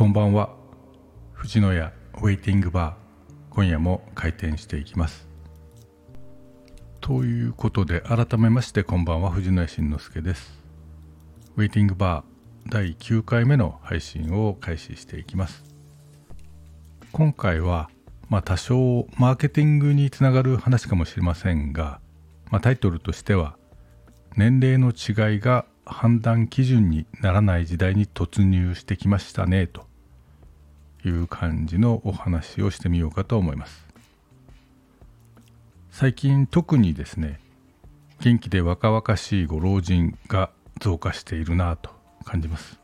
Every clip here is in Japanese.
こんばんは。藤野屋ウェイティングバー今夜も開店していきます。ということで改めましてこんばんは藤野屋慎之介です。ウェイティングバー第9回目の配信を開始していきます。今回はまあ多少マーケティングにつながる話かもしれませんが、まあ、タイトルとしては年齢の違いが判断基準にならない時代に突入してきましたねと。いう感じのお話をしてみようかと思います。最近特にですね元気で若々しいご老人が増加しているなと感じます、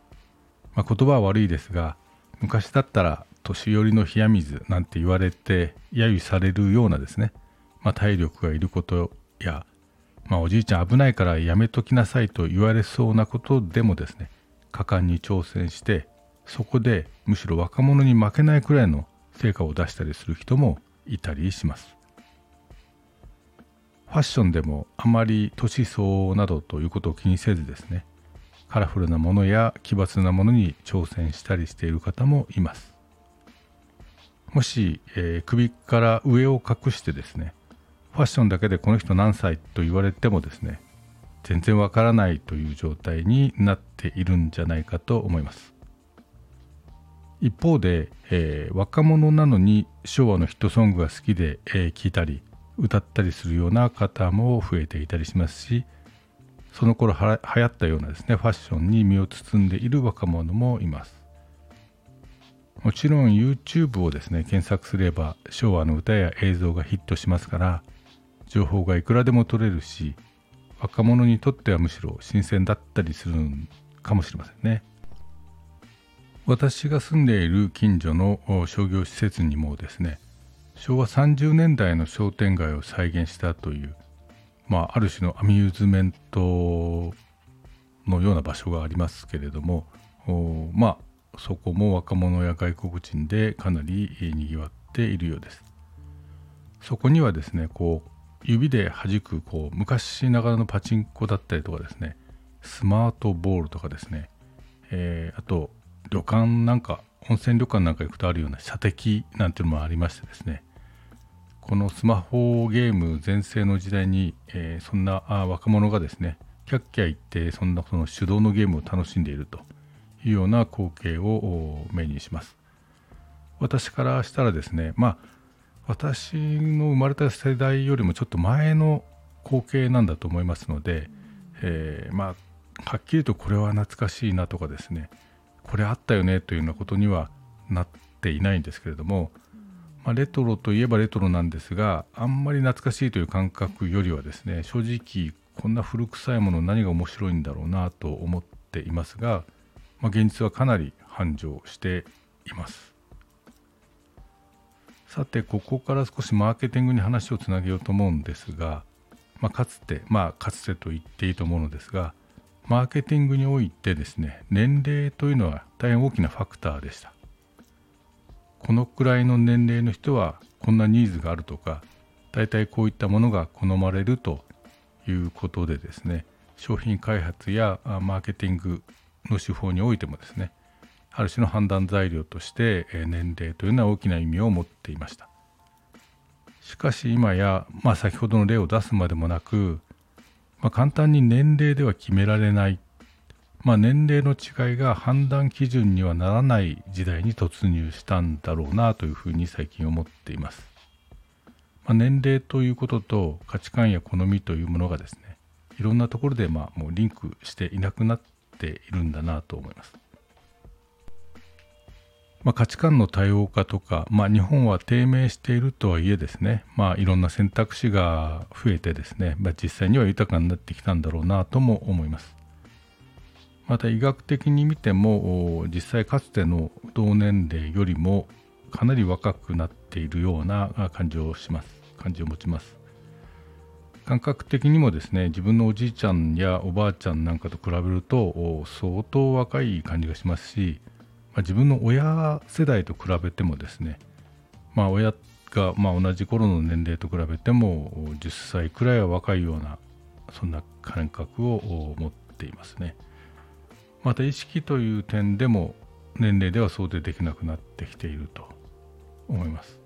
まあ、言葉は悪いですが昔だったら年寄りの冷や水なんて言われて揶揄されるようなですね、まあ、体力がいることやまあ、おじいちゃん危ないからやめときなさいと言われそうなことでもですね果敢に挑戦してそこでむしろ若者に負けないくらいの成果を出したりする人もいたりします。ファッションでもあまり年相応などということを気にせずですねカラフルなものや奇抜なものに挑戦したりしている方もいます。もし、えー、首から上を隠してですねファッションだけでこの人何歳と言われてもですね全然わからないという状態になっているんじゃないかと思います。一方で、えー、若者なのに昭和のヒットソングが好きで聴、えー、いたり歌ったりするような方も増えていたりしますしその頃は流行ったようなですねファッションに身を包んでいる若者もいます。もちろん YouTube をですね検索すれば昭和の歌や映像がヒットしますから情報がいくらでも取れるし若者にとってはむしろ新鮮だったりするかもしれませんね。私が住んでいる近所の商業施設にもですね昭和30年代の商店街を再現したという、まあ、ある種のアミューズメントのような場所がありますけれどもまあそこも若者や外国人でかなりにぎわっているようです。そこにはですねこう指で弾くこう昔ながらのパチンコだったりとかですねスマートボールとかですね、えー、あと旅館なんか温泉旅館なんか行くとあるような射的なんていうのもありましてですね。このスマホゲーム全盛の時代に、えー、そんなあ若者がですねキャッキャ言ってそんなその手動のゲームを楽しんでいるというような光景を目にします。私からしたらですねまあ私の生まれた世代よりもちょっと前の光景なんだと思いますので、えー、まあはっきりとこれは懐かしいなとかですねこれあったよねというようなことにはなっていないんですけれども、まあ、レトロといえばレトロなんですがあんまり懐かしいという感覚よりはですね正直こんな古臭いもの何が面白いんだろうなと思っていますが、まあ、現実はかなり繁盛しています。さてここから少しマーケティングに話をつなげようと思うんですが、まあ、かつてまあかつてと言っていいと思うのですがマーケティングにおいてですね年齢というのは大変大きなファクターでした。このくらいの年齢の人はこんなニーズがあるとか大体こういったものが好まれるということでですね商品開発やマーケティングの手法においてもですねある種の判断材料として年齢というのは大きな意味を持っていました。しかし今や、まあ、先ほどの例を出すまでもなく、まあ、簡単に年齢では決められない、まあ、年齢の違いが判断基準にはならない時代に突入したんだろうなというふうに最近思っています、まあ、年齢ということと価値観や好みというものがですねいろんなところでまあもうリンクしていなくなっているんだなと思います。まあ、価値観の多様化とか、まあ、日本は低迷しているとはいえですね、まあ、いろんな選択肢が増えてですね、まあ、実際には豊かになってきたんだろうなとも思います。また医学的に見ても実際かつての同年齢よりもかなり若くなっているような感じをします感じを持ちます感覚的にもですね自分のおじいちゃんやおばあちゃんなんかと比べると相当若い感じがしますしまあ、自分の親世代と比べてもですね、まあ、親がまあ同じ頃の年齢と比べても10歳くらいは若いようなそんな感覚を持っていますね。また意識という点でも年齢では想定できなくなってきていると思います。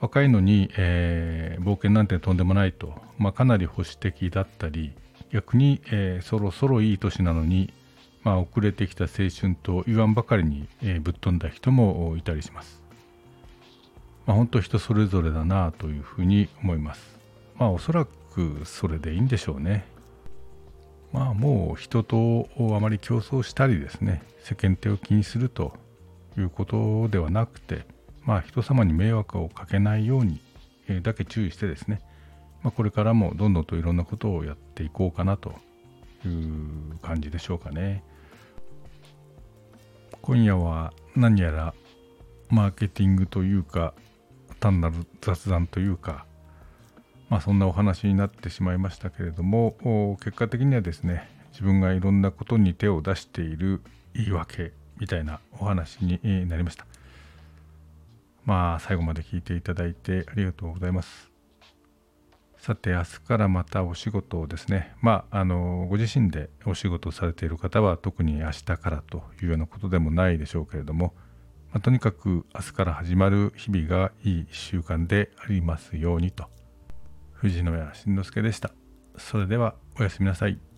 若いのに、えー、冒険なんてとんでもないと、まあ、かなり保守的だったり逆に、えー、そろそろいい年なのに、まあ、遅れてきた青春と言わんばかりに、えー、ぶっ飛んだ人もいたりします。まあ、本当人それぞれだなというふうに思います。まあおそらくそれでいいんでしょうね。まあもう人とあまり競争したりですね世間体を気にするということではなくてまあ人様に迷惑をかけないようにだけ注意してですね、まあ、これからもどんどんといろんなことをやっていこうかなという感じでしょうかね。今夜は何やらマーケティングというか単なる雑談というかまあ、そんなお話になってしまいましたけれども結果的にはですね自分がいろんなことに手を出している言い訳みたいなお話になりました。まあ最後まで聞いていただいてありがとうございます。さて明日からまたお仕事をですねまああのご自身でお仕事をされている方は特に明日からというようなことでもないでしょうけれども、まあ、とにかく明日から始まる日々がいい1週間でありますようにと藤野谷慎之介でした。それではおやすみなさい。